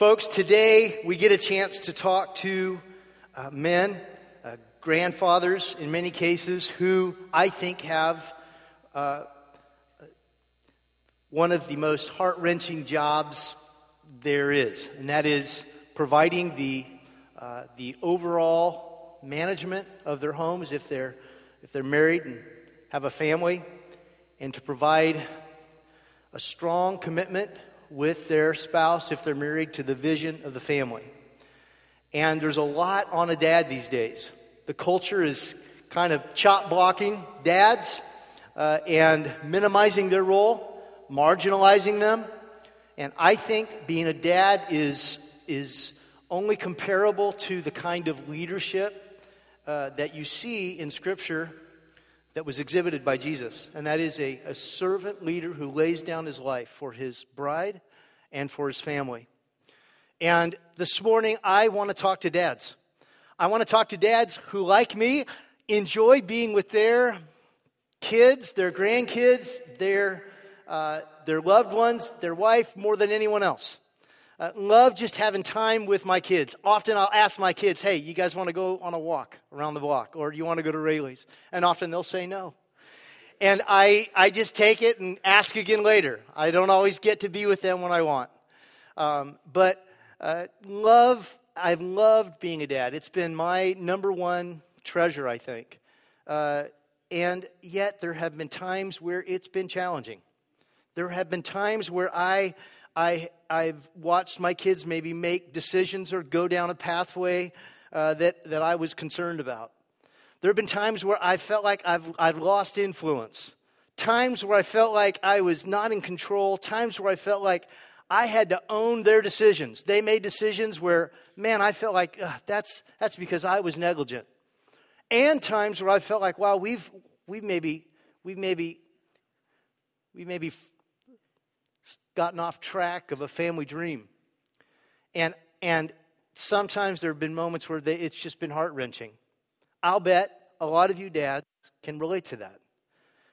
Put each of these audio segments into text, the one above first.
Folks, today we get a chance to talk to uh, men, uh, grandfathers in many cases, who I think have uh, one of the most heart wrenching jobs there is, and that is providing the, uh, the overall management of their homes if they're, if they're married and have a family, and to provide a strong commitment with their spouse if they're married to the vision of the family. And there's a lot on a dad these days. The culture is kind of chop blocking dads uh, and minimizing their role, marginalizing them. And I think being a dad is, is only comparable to the kind of leadership uh, that you see in Scripture that was exhibited by Jesus, and that is a, a servant leader who lays down his life for his bride and for his family. And this morning, I want to talk to dads. I want to talk to dads who, like me, enjoy being with their kids, their grandkids, their, uh, their loved ones, their wife more than anyone else. Uh, love just having time with my kids. Often I'll ask my kids, hey, you guys want to go on a walk around the block? Or you want to go to Raley's? And often they'll say no. And I, I just take it and ask again later. I don't always get to be with them when I want. Um, but uh, love, I've loved being a dad. It's been my number one treasure, I think. Uh, and yet there have been times where it's been challenging. There have been times where I I, I've watched my kids maybe make decisions or go down a pathway uh, that, that I was concerned about. There have been times where I felt like I've, I've lost influence, times where I felt like I was not in control, times where I felt like I had to own their decisions. They made decisions where, man, I felt like that's, that's because I was negligent. And times where I felt like, wow, we've, we've maybe, we've maybe, we maybe gotten off track of a family dream. And, and sometimes there have been moments where they, it's just been heart wrenching. I'll bet a lot of you dads can relate to that.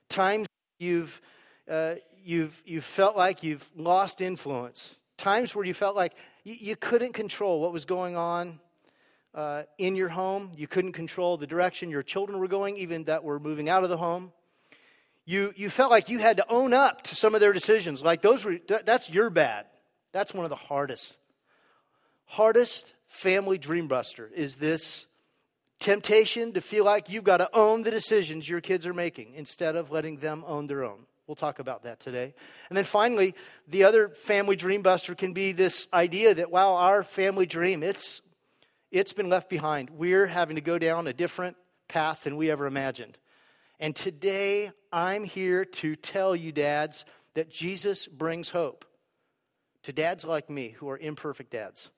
Times you've, uh, you've, you've felt like you've lost influence. Times where you felt like you, you couldn't control what was going on uh, in your home. You couldn't control the direction your children were going, even that were moving out of the home you, you felt like you had to own up to some of their decisions. Like those were, that's your bad. That's one of the hardest. Hardest family dream buster is this temptation to feel like you've got to own the decisions your kids are making instead of letting them own their own. We'll talk about that today. And then finally, the other family dream buster can be this idea that, wow, our family dream, it's, it's been left behind. We're having to go down a different path than we ever imagined. And today, I'm here to tell you, dads, that Jesus brings hope to dads like me who are imperfect dads.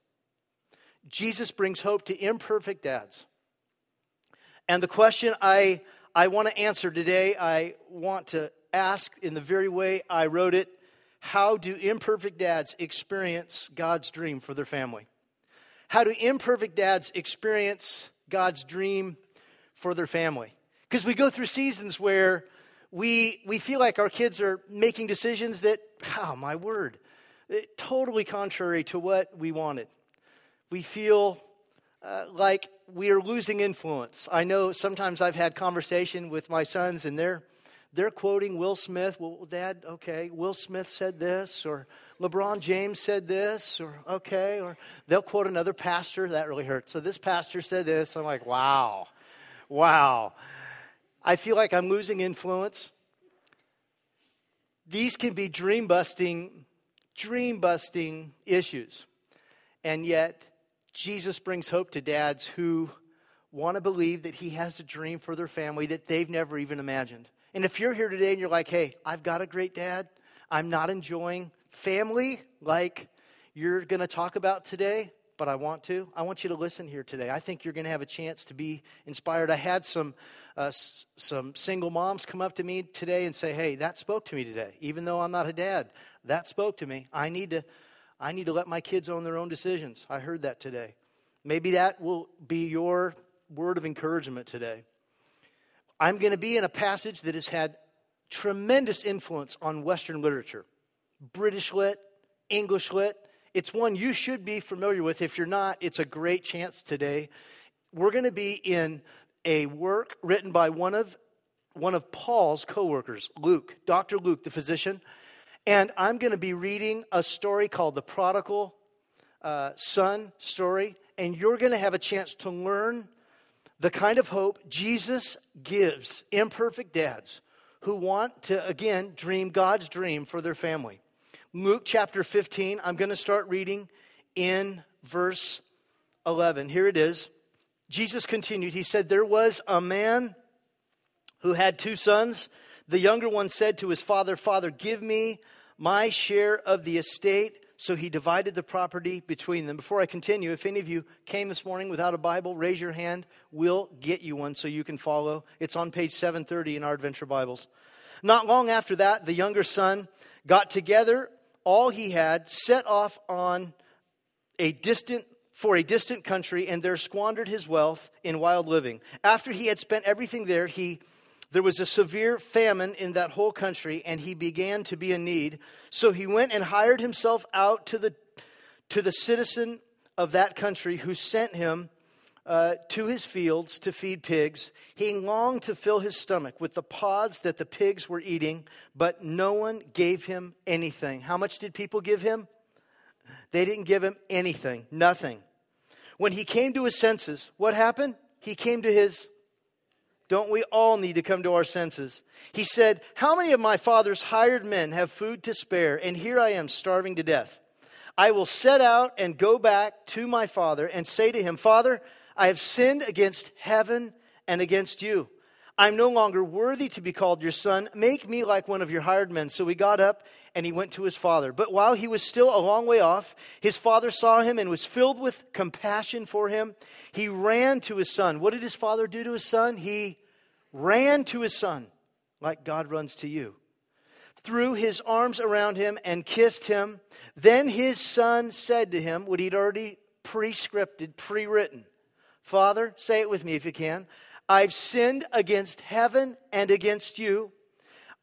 Jesus brings hope to imperfect dads. And the question I, I want to answer today, I want to ask in the very way I wrote it how do imperfect dads experience God's dream for their family? How do imperfect dads experience God's dream for their family? Because we go through seasons where we, we feel like our kids are making decisions that, oh, my word, totally contrary to what we wanted. We feel uh, like we are losing influence. I know sometimes I've had conversation with my sons and they're, they're quoting Will Smith. Well, Dad, okay, Will Smith said this, or LeBron James said this, or okay, or they'll quote another pastor. That really hurts. So this pastor said this. I'm like, wow, wow. I feel like I'm losing influence. These can be dream busting, dream busting issues. And yet, Jesus brings hope to dads who want to believe that He has a dream for their family that they've never even imagined. And if you're here today and you're like, hey, I've got a great dad, I'm not enjoying family like you're going to talk about today, but I want to. I want you to listen here today. I think you're going to have a chance to be inspired. I had some uh, some single moms come up to me today and say, "Hey, that spoke to me today. Even though I'm not a dad, that spoke to me. I need to I need to let my kids own their own decisions." I heard that today. Maybe that will be your word of encouragement today. I'm going to be in a passage that has had tremendous influence on Western literature. British lit, English lit, it's one you should be familiar with. If you're not, it's a great chance today. We're going to be in a work written by one of one of Paul's co-workers, Luke, Dr. Luke, the physician. And I'm going to be reading a story called the prodigal uh, son story. And you're going to have a chance to learn the kind of hope Jesus gives imperfect dads who want to, again, dream God's dream for their family. Luke chapter 15, I'm going to start reading in verse 11. Here it is. Jesus continued. He said, There was a man who had two sons. The younger one said to his father, Father, give me my share of the estate. So he divided the property between them. Before I continue, if any of you came this morning without a Bible, raise your hand. We'll get you one so you can follow. It's on page 730 in our Adventure Bibles. Not long after that, the younger son got together all he had, set off on a distant for a distant country and there squandered his wealth in wild living. After he had spent everything there, he there was a severe famine in that whole country, and he began to be in need. So he went and hired himself out to the, to the citizen of that country who sent him uh, to his fields to feed pigs. He longed to fill his stomach with the pods that the pigs were eating, but no one gave him anything. How much did people give him? They didn't give him anything, nothing. When he came to his senses, what happened? He came to his don't we all need to come to our senses? He said, How many of my father's hired men have food to spare, and here I am starving to death? I will set out and go back to my father and say to him, Father, I have sinned against heaven and against you. I'm no longer worthy to be called your son. Make me like one of your hired men. So he got up and he went to his father. But while he was still a long way off, his father saw him and was filled with compassion for him. He ran to his son. What did his father do to his son? He ran to his son like God runs to you, threw his arms around him and kissed him. Then his son said to him what he'd already pre scripted, pre written Father, say it with me if you can. I've sinned against heaven and against you.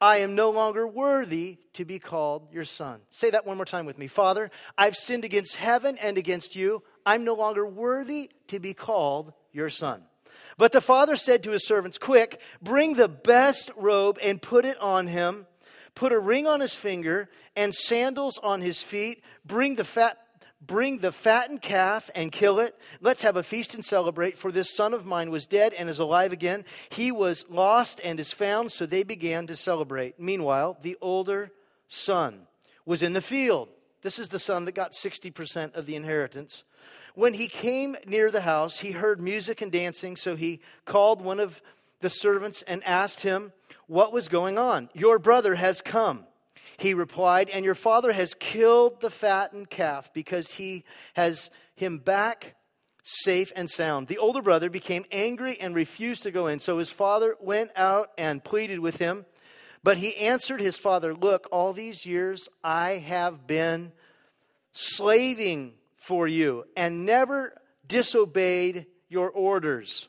I am no longer worthy to be called your son. Say that one more time with me. Father, I've sinned against heaven and against you. I'm no longer worthy to be called your son. But the father said to his servants, Quick, bring the best robe and put it on him. Put a ring on his finger and sandals on his feet. Bring the fat Bring the fattened calf and kill it. Let's have a feast and celebrate, for this son of mine was dead and is alive again. He was lost and is found, so they began to celebrate. Meanwhile, the older son was in the field. This is the son that got 60% of the inheritance. When he came near the house, he heard music and dancing, so he called one of the servants and asked him what was going on. Your brother has come. He replied, And your father has killed the fattened calf because he has him back safe and sound. The older brother became angry and refused to go in. So his father went out and pleaded with him. But he answered his father, Look, all these years I have been slaving for you and never disobeyed your orders.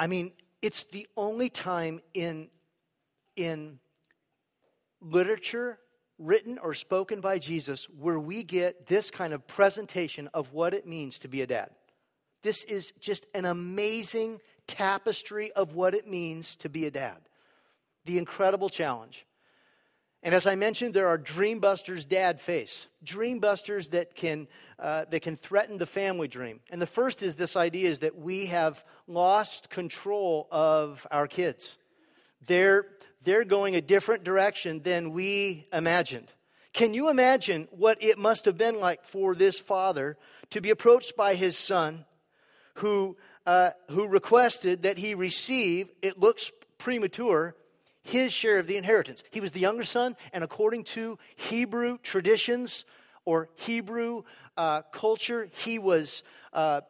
I mean, it's the only time in, in literature, written or spoken by Jesus, where we get this kind of presentation of what it means to be a dad. This is just an amazing tapestry of what it means to be a dad. The incredible challenge. And as I mentioned, there are dream busters dad face, dream busters that can, uh, that can threaten the family dream. And the first is this idea is that we have lost control of our kids. They're, they're going a different direction than we imagined. Can you imagine what it must have been like for this father to be approached by his son who, uh, who requested that he receive, it looks premature, his share of the inheritance. He was the younger son, and according to Hebrew traditions or Hebrew uh, culture, he was uh,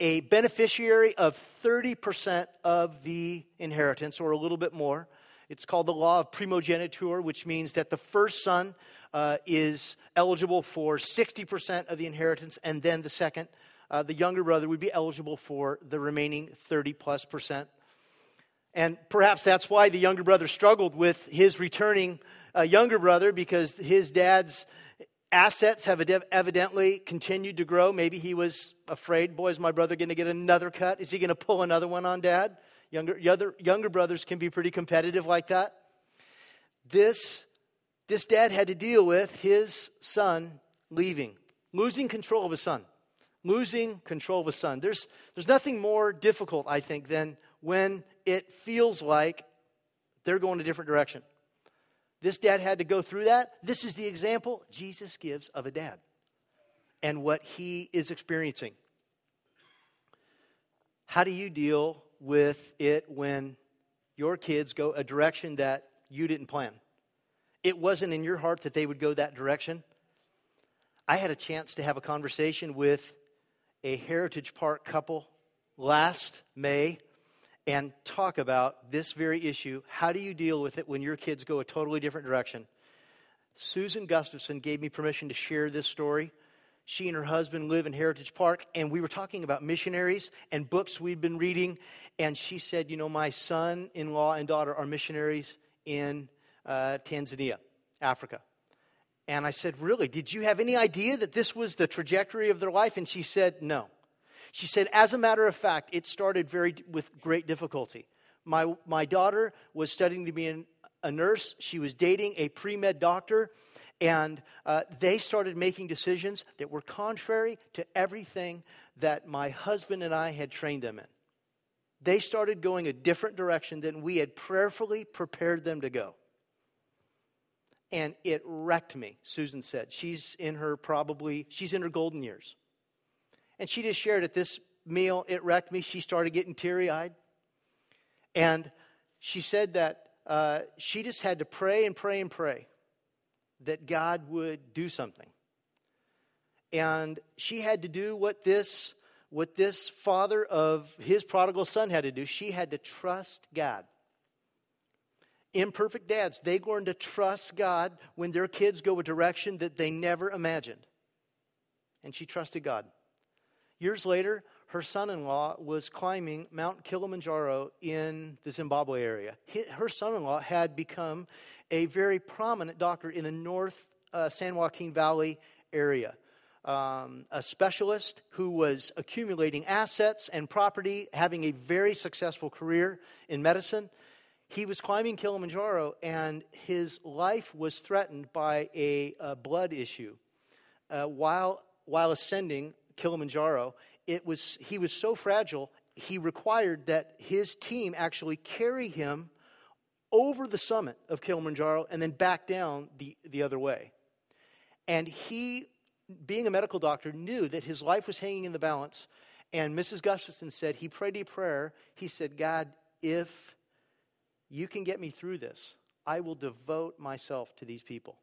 a beneficiary of 30% of the inheritance, or a little bit more. It's called the law of primogeniture, which means that the first son uh, is eligible for 60% of the inheritance, and then the second, uh, the younger brother, would be eligible for the remaining 30 plus percent. And perhaps that's why the younger brother struggled with his returning uh, younger brother because his dad's assets have evidently continued to grow. Maybe he was afraid, boy, is my brother going to get another cut? Is he going to pull another one on dad? Younger, younger, younger brothers can be pretty competitive like that. This, this dad had to deal with his son leaving, losing control of his son. Losing control of his son. There's, there's nothing more difficult, I think, than when it feels like they're going a different direction. This dad had to go through that. This is the example Jesus gives of a dad and what he is experiencing. How do you deal with it when your kids go a direction that you didn't plan? It wasn't in your heart that they would go that direction. I had a chance to have a conversation with a Heritage Park couple last May and talk about this very issue. How do you deal with it when your kids go a totally different direction? Susan Gustafson gave me permission to share this story. She and her husband live in Heritage Park, and we were talking about missionaries and books we'd been reading. And she said, You know, my son in law and daughter are missionaries in uh, Tanzania, Africa. And I said, Really? Did you have any idea that this was the trajectory of their life? And she said, No. She said, as a matter of fact, it started very with great difficulty. My, my daughter was studying to be an, a nurse. She was dating a pre med doctor, and uh, they started making decisions that were contrary to everything that my husband and I had trained them in. They started going a different direction than we had prayerfully prepared them to go. And it wrecked me, Susan said. She's in her probably, she's in her golden years. And she just shared at this meal, it wrecked me. She started getting teary eyed. And she said that uh, she just had to pray and pray and pray that God would do something. And she had to do what this, what this father of his prodigal son had to do. She had to trust God. Imperfect dads, they learn to trust God when their kids go a direction that they never imagined. And she trusted God. Years later, her son in law was climbing Mount Kilimanjaro in the Zimbabwe area. Her son in law had become a very prominent doctor in the North uh, San Joaquin Valley area. Um, a specialist who was accumulating assets and property, having a very successful career in medicine. He was climbing Kilimanjaro, and his life was threatened by a, a blood issue. Uh, while, while ascending Kilimanjaro, it was, he was so fragile, he required that his team actually carry him over the summit of Kilimanjaro and then back down the, the other way. And he, being a medical doctor, knew that his life was hanging in the balance. And Mrs. Gustafson said, he prayed a prayer. He said, God, if you can get me through this, I will devote myself to these people.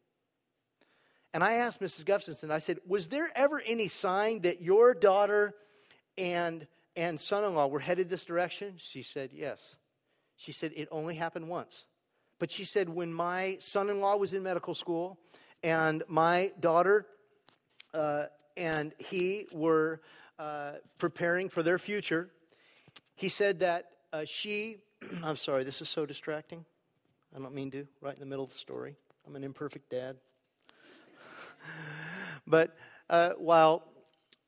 And I asked Mrs. Gustafson, I said, Was there ever any sign that your daughter and, and son in law were headed this direction? She said, Yes. She said, It only happened once. But she said, When my son in law was in medical school and my daughter uh, and he were uh, preparing for their future, he said that uh, she, I'm sorry, this is so distracting. I don't mean to, right in the middle of the story. I'm an imperfect dad. But uh, while,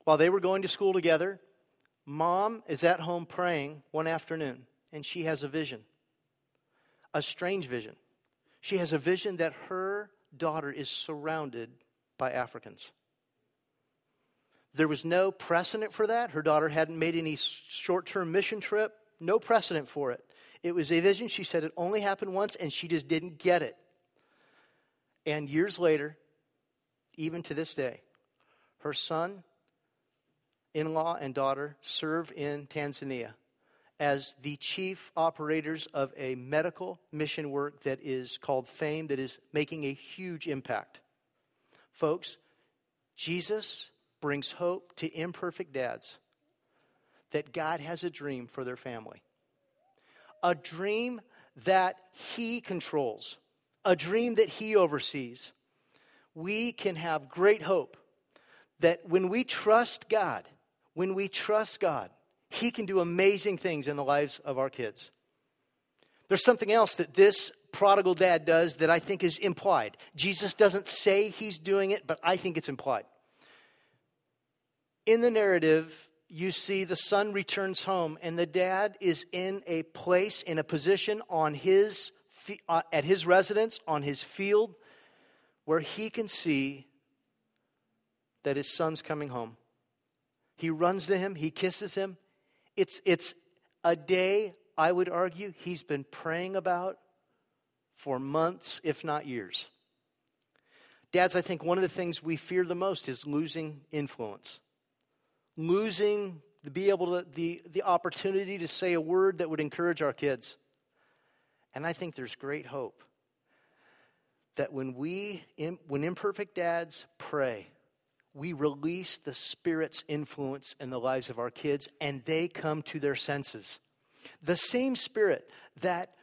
while they were going to school together, mom is at home praying one afternoon, and she has a vision, a strange vision. She has a vision that her daughter is surrounded by Africans. There was no precedent for that. Her daughter hadn't made any short term mission trip, no precedent for it. It was a vision. She said it only happened once, and she just didn't get it. And years later, even to this day. Her son, in law, and daughter serve in Tanzania. as the chief operators of a medical mission work that is called FAME, that is making a huge impact. Folks, Jesus brings hope to imperfect dads that God has a dream for their family. A dream that He controls, a dream that He oversees. We can have great hope that when we trust God, when we trust God, He can do amazing things in the lives of our kids. There's something else that this prodigal dad does that I think is implied. Jesus doesn't say he's doing it, but I think it's implied. In the narrative, you see the son returns home, and the dad is in a place, in a position on his, uh, at his residence, on his field, where he can see that his son's coming home. He runs to him, he kisses him. It's, it's a day, I would argue, he's been praying about for months, if not years. Dads, I think one of the things we fear the most is losing influence, losing the be able to the, the opportunity to say a word that would encourage our kids. And I think there's great hope that when we when imperfect dads pray we release the Spirit's influence in the lives of our kids and they come to their senses. The same Spirit that,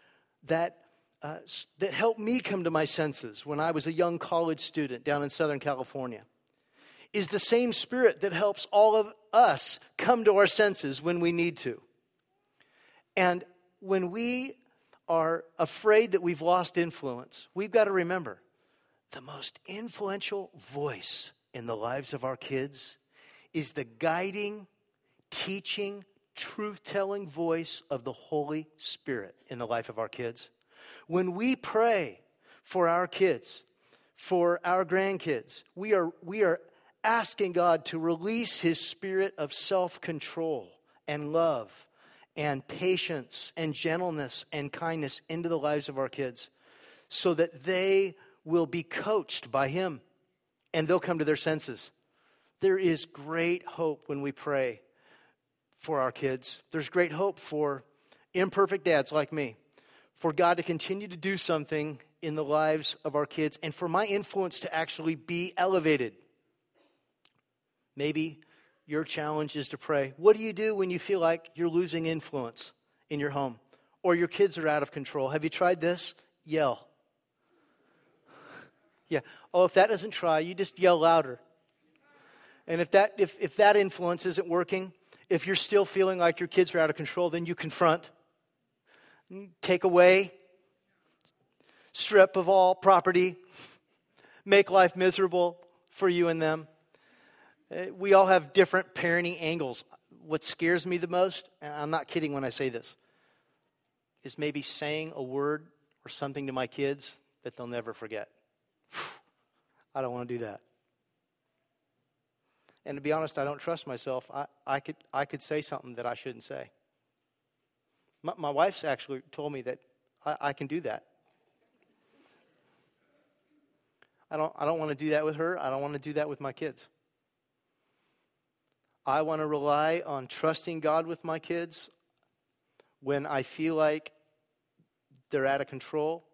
that, uh, that helped me come to my senses when I was a young college student down in Southern California is the same Spirit that helps all of us come to our senses when we need to. And when we are afraid that we've lost influence, we've got to remember the most influential voice in the lives of our kids is the guiding, teaching, truth telling voice of the Holy Spirit in the life of our kids. When we pray for our kids, for our grandkids, we are, we are asking God to release His spirit of self control and love and patience and gentleness and kindness into the lives of our kids so that they will be coached by Him and they'll come to their senses. There is great hope when we pray for our kids. There's great hope for imperfect dads like me, for God to continue to do something in the lives of our kids, and for my influence to actually be elevated. Maybe your challenge is to pray. What do you do when you feel like you're losing influence in your home or your kids are out of control? Have you tried this? Yell. Yeah. Oh, if that doesn't try, you just yell louder. And if that, if, if that influence isn't working, if you're still feeling like your kids are out of control, then you confront, take away, strip of all property, make life miserable for you and them. Uh, we all have different parenting angles. What scares me the most, and I'm not kidding when I say this, is maybe saying a word or something to my kids that they'll never forget. I don't want to do that. And to be honest, I don't trust myself. I, I, could, I could say something that I shouldn't say. My, my wife's actually told me that I, I can do that. I don't, I don't want to do that with her. I don't want to do that with my kids. I want to rely on trusting God with my kids when I feel like they're out of control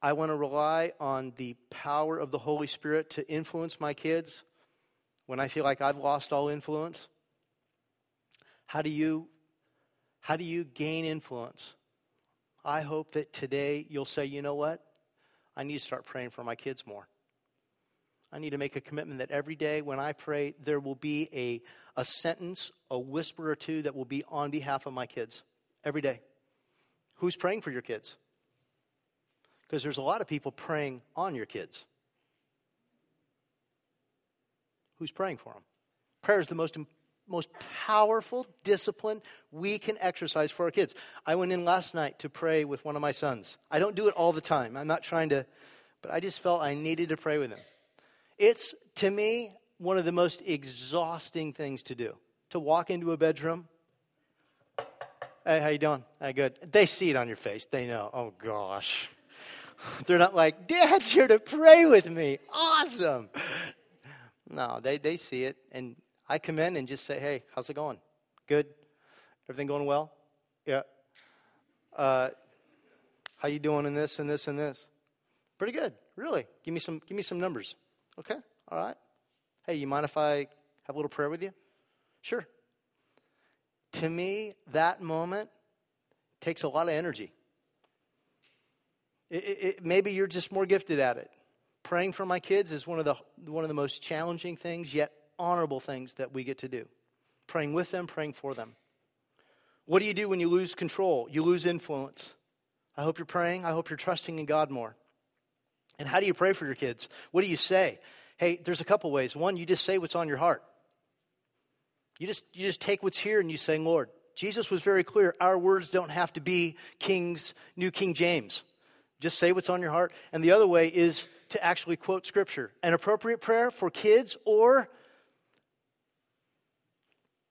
I want to rely on the power of the Holy Spirit to influence my kids when I feel like I've lost all influence. How do you how do you gain influence? I hope that today you'll say, "You know what? I need to start praying for my kids more." I need to make a commitment that every day when I pray, there will be a, a sentence, a whisper or two that will be on behalf of my kids. Every day. Who's praying for your kids? Because there's a lot of people praying on your kids. Who's praying for them? Prayer is the most, most powerful discipline we can exercise for our kids. I went in last night to pray with one of my sons. I don't do it all the time. I'm not trying to, but I just felt I needed to pray with him. It's, to me, one of the most exhausting things to do. To walk into a bedroom. Hey, how you doing? Hey, good. They see it on your face. They know. Oh, gosh. They're not like, Dad's here to pray with me. Awesome. No, they, they see it. And I come in and just say, Hey, how's it going? Good? Everything going well? Yeah. Uh, how you doing in this and this and this? Pretty good, really. Give me some. Give me some numbers. Okay. All right. Hey, you mind if I have a little prayer with you? Sure. To me, that moment takes a lot of energy. It, it, it, maybe you're just more gifted at it. Praying for my kids is one of the one of the most challenging things, yet honorable things that we get to do. Praying with them, praying for them. What do you do when you lose control? You lose influence. I hope you're praying. I hope you're trusting in God more. And how do you pray for your kids? What do you say? Hey, there's a couple ways. One, you just say what's on your heart. You just you just take what's here and you say, Lord, Jesus was very clear. Our words don't have to be King's New King James. Just say what's on your heart. And the other way is to actually quote scripture. An appropriate prayer for kids or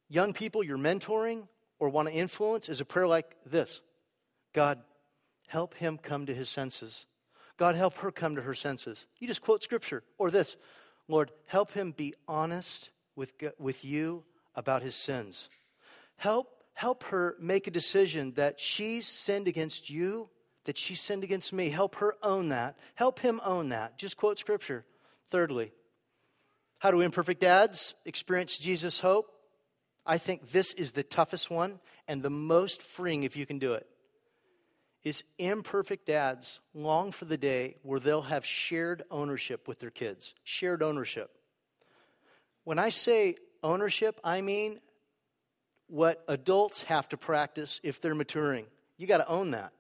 young people you're mentoring or want to influence is a prayer like this God, help him come to his senses. God, help her come to her senses. You just quote scripture. Or this Lord, help him be honest with, with you about his sins. Help, help her make a decision that she's sinned against you, that she sinned against me. Help her own that. Help him own that. Just quote scripture. Thirdly, how do imperfect dads experience Jesus' hope? I think this is the toughest one and the most freeing if you can do it. Is imperfect dads long for the day where they'll have shared ownership with their kids. Shared ownership. When I say ownership, I mean what adults have to practice if they're maturing. You got to own that.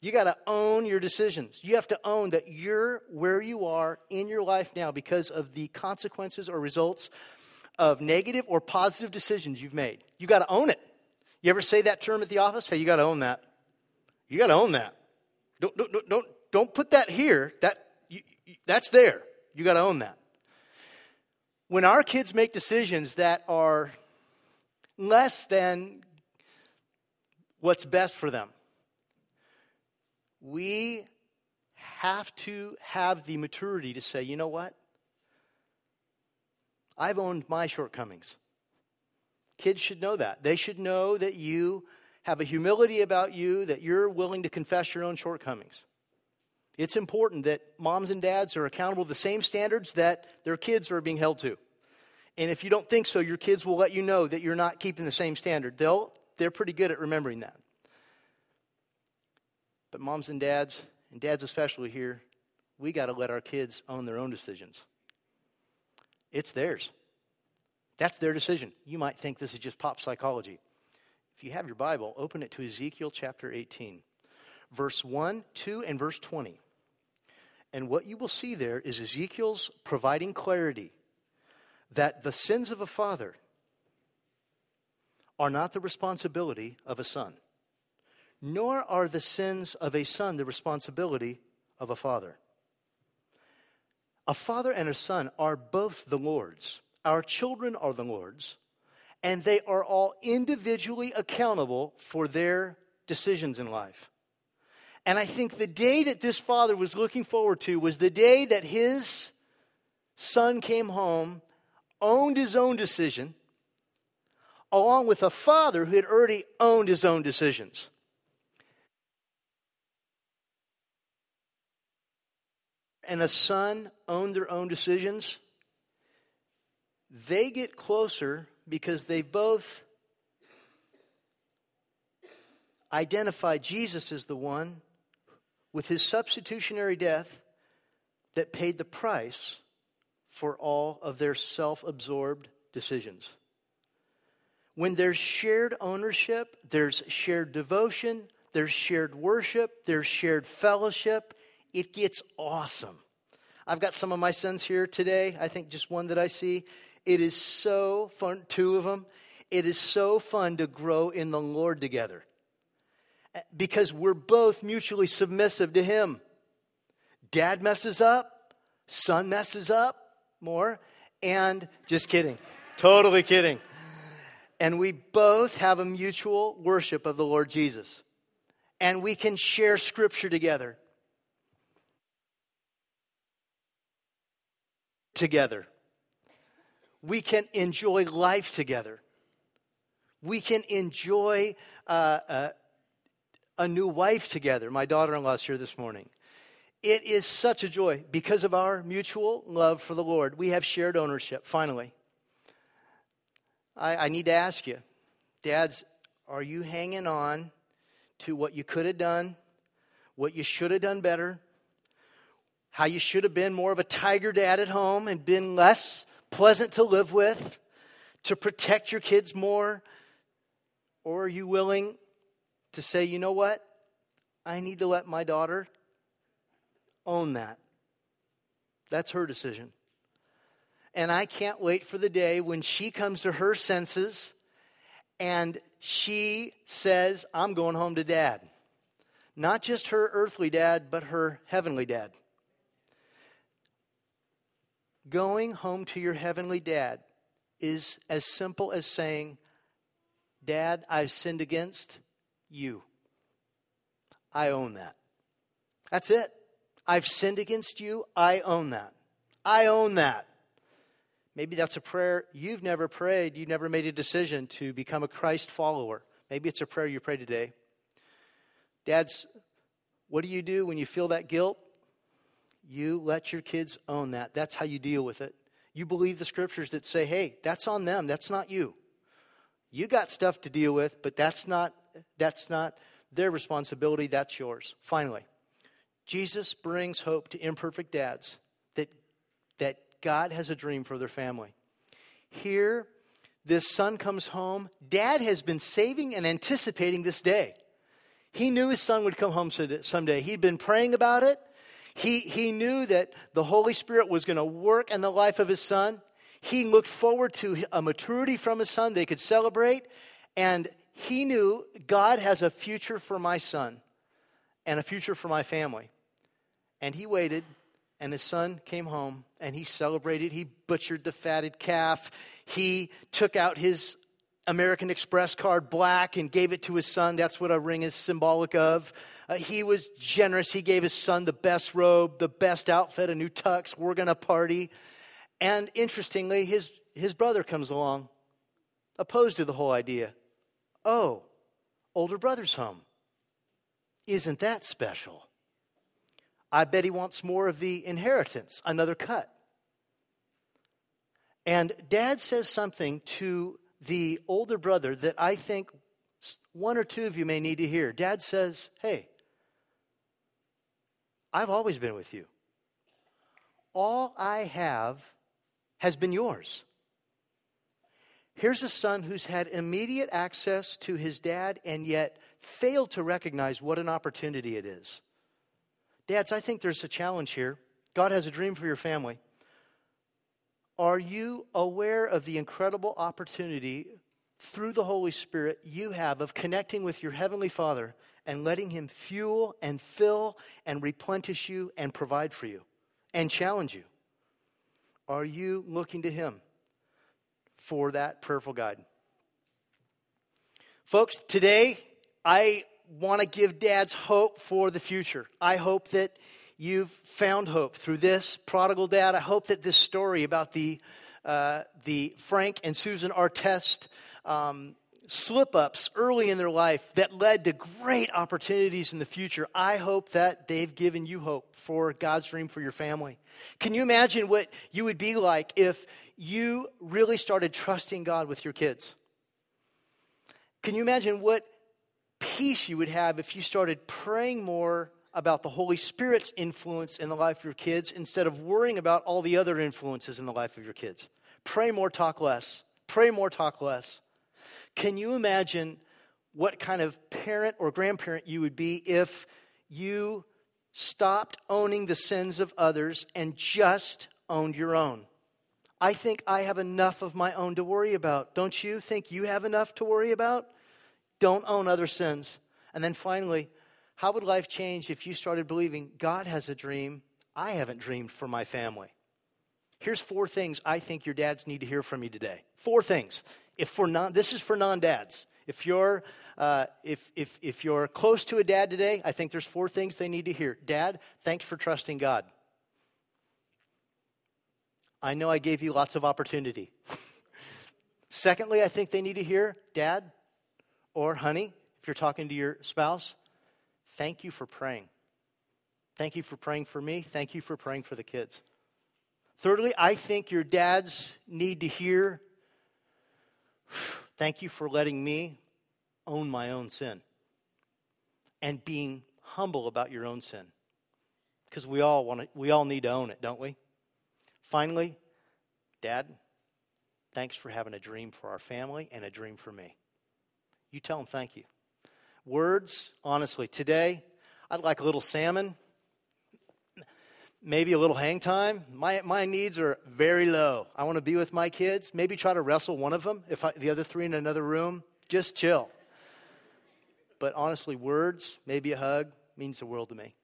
You got to own your decisions. You have to own that you're where you are in your life now because of the consequences or results of negative or positive decisions you've made. You got to own it. You ever say that term at the office? Hey, you got to own that. You got to own that. Don't, don't, don't, don't put that here. That, you, that's there. You got to own that. When our kids make decisions that are less than what's best for them, we have to have the maturity to say, you know what? I've owned my shortcomings. Kids should know that. They should know that you have a humility about you, that you're willing to confess your own shortcomings. It's important that moms and dads are accountable to the same standards that their kids are being held to. And if you don't think so, your kids will let you know that you're not keeping the same standard. They'll, they're pretty good at remembering that. But moms and dads, and dads especially here, we got to let our kids own their own decisions. It's theirs. That's their decision. You might think this is just pop psychology. If you have your Bible, open it to Ezekiel chapter 18, verse 1, 2, and verse 20. And what you will see there is Ezekiel's providing clarity that the sins of a father are not the responsibility of a son, nor are the sins of a son the responsibility of a father. A father and a son are both the Lord's. Our children are the Lord's, and they are all individually accountable for their decisions in life. And I think the day that this father was looking forward to was the day that his son came home, owned his own decision, along with a father who had already owned his own decisions. and a son own their own decisions, they get closer because they both identify Jesus as the one with his substitutionary death that paid the price for all of their self absorbed decisions. When there's shared ownership, there's shared devotion, there's shared worship, there's shared fellowship, it gets awesome. I've got some of my sons here today. I think just one that I see. It is so fun, two of them. It is so fun to grow in the Lord together eh, because we're both mutually submissive to Him. Dad messes up, son messes up more, and just kidding. Totally kidding. And we both have a mutual worship of the Lord Jesus. And we can share scripture together. together. We can enjoy life together. We can enjoy uh, uh, a new wife together. My daughter in law's here this morning. It is such a joy because of our mutual love for the Lord. We have shared ownership, finally. I, I need to ask you, dads, are you hanging on to what you could have done, what you should have done better, how you should have been more of a tiger dad at home and been less pleasant to live with, to protect your kids more? Or are you willing to say, you know what? I need to let my daughter own that. That's her decision. And I can't wait for the day when she comes to her senses and she says, I'm going home to dad. Not just her earthly dad, but her heavenly dad. Going home to your heavenly dad is as simple as saying, Dad, I've sinned against you. I own that. That's it. I've sinned against you. I own that. I own that. Maybe that's a prayer you've never prayed. You've never made a decision to become a Christ follower. Maybe it's a prayer you pray today. Dads, what do you do when you feel that guilt? You let your kids own that. That's how you deal with it. You believe the scriptures that say, hey, that's on them, that's not you. You got stuff to deal with, but that's not that's not their responsibility, that's yours. Finally, Jesus brings hope to imperfect dads that that God has a dream for their family. Here, this son comes home. Dad has been saving and anticipating this day. He knew his son would come home someday. He'd been praying about it. He, he knew that the Holy Spirit was going to work in the life of his son. He looked forward to a maturity from his son they could celebrate. And he knew God has a future for my son and a future for my family. And he waited and his son came home and he celebrated. He butchered the fatted calf. He took out his American Express card black and gave it to his son. That's what a ring is symbolic of. Uh, he was generous. He gave his son the best robe, the best outfit, a new tux. We're going to party. And interestingly, his, his brother comes along, opposed to the whole idea. Oh, older brother's home. Isn't that special? I bet he wants more of the inheritance, another cut. And dad says something to the older brother that I think one or two of you may need to hear. Dad says, Hey, I've always been with you. All I have has been yours. Here's a son who's had immediate access to his dad and yet failed to recognize what an opportunity it is. Dads, I think there's a challenge here. God has a dream for your family. Are you aware of the incredible opportunity through the Holy Spirit you have of connecting with your Heavenly Father and letting Him fuel and fill and replenish you and provide for you and challenge you? Are you looking to Him for that prayerful guide? Folks, today I want to give dads hope for the future. I hope that you've found hope through this prodigal dad. I hope that this story about the, uh, the Frank and Susan Artest um, slip ups early in their life that led to great opportunities in the future, I hope that they've given you hope for God's dream for your family. Can you imagine what you would be like if you really started trusting God with your kids? Can you imagine what peace you would have if you started praying more about the Holy Spirit's influence in the life of your kids instead of worrying about all the other influences in the life of your kids. Pray more, talk less. Pray more, talk less. Can you imagine what kind of parent or grandparent you would be if you stopped owning the sins of others and just owned your own? I think I have enough of my own to worry about. Don't you think you have enough to worry about? Don't own other sins. And then finally, how would life change if you started believing God has a dream I haven't dreamed for my family? Here's four things I think your dads need to hear from you today. Four things. If for non, this is for non-dads. If you're uh, if if if you're close to a dad today, I think there's four things they need to hear. Dad, thanks for trusting God. I know I gave you lots of opportunity. Secondly, I think they need to hear, Dad or honey, if you're talking to your spouse, thank you for praying. Thank you for praying for me. Thank you for praying for the kids. Thirdly, I think your dads need to hear, thank you for letting me own my own sin and being humble about your own sin. Because we all want to, we all need to own it, don't we? Finally, Dad, thanks for having a dream for our family and a dream for me. You tell them thank you. Words, honestly, today, I'd like a little salmon, maybe a little hang time. My, my needs are very low. I want to be with my kids. Maybe try to wrestle one of them. If I, the other three in another room, just chill. But honestly, words, maybe a hug, means the world to me.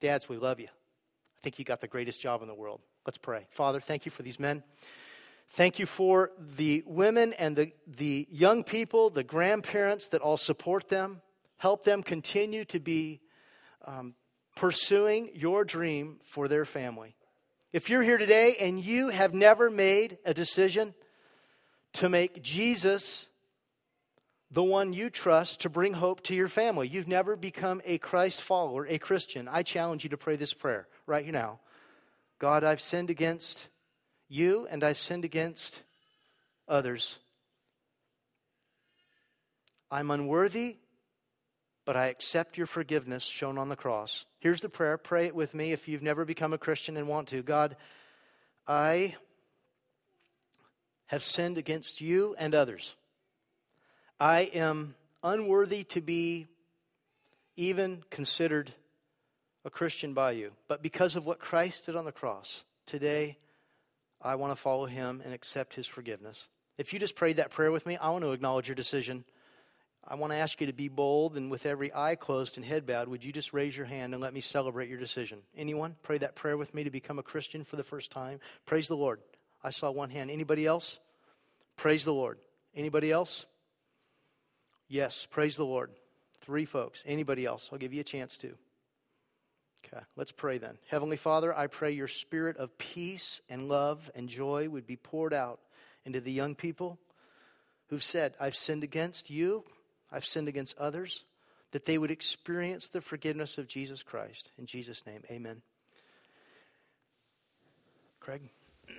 Dads, we love you. I think you got the greatest job in the world. Let's pray. Father, thank you for these men. Thank you for the women and the, the young people, the grandparents that all support them. Help them continue to be um, pursuing your dream for their family. If you're here today and you have never made a decision to make Jesus the one you trust to bring hope to your family. You've never become a Christ follower, a Christian. I challenge you to pray this prayer right here now. God, I've sinned against you and I've sinned against others. I'm unworthy, but I accept your forgiveness shown on the cross. Here's the prayer. Pray it with me if you've never become a Christian and want to. God, I have sinned against you and others. I am unworthy to be even considered a Christian by you. But because of what Christ did on the cross, today I want to follow him and accept his forgiveness. If you just prayed that prayer with me, I want to acknowledge your decision. I want to ask you to be bold and with every eye closed and head bowed, would you just raise your hand and let me celebrate your decision? Anyone pray that prayer with me to become a Christian for the first time? Praise the Lord. I saw one hand. Anybody else? Praise the Lord. Anybody else? Yes, praise the Lord. Three folks. Anybody else? I'll give you a chance to. Okay, let's pray then. Heavenly Father, I pray your spirit of peace and love and joy would be poured out into the young people who've said, I've sinned against you, I've sinned against others, that they would experience the forgiveness of Jesus Christ. In Jesus' name, amen. Craig?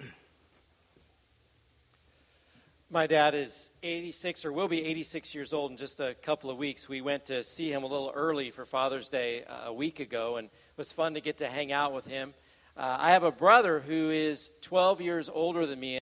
My dad is 86 or will be 86 years old in just a couple of weeks. We went to see him a little early for Father's Day uh, a week ago, and it was fun to get to hang out with him. Uh, I have a brother who is 12 years older than me.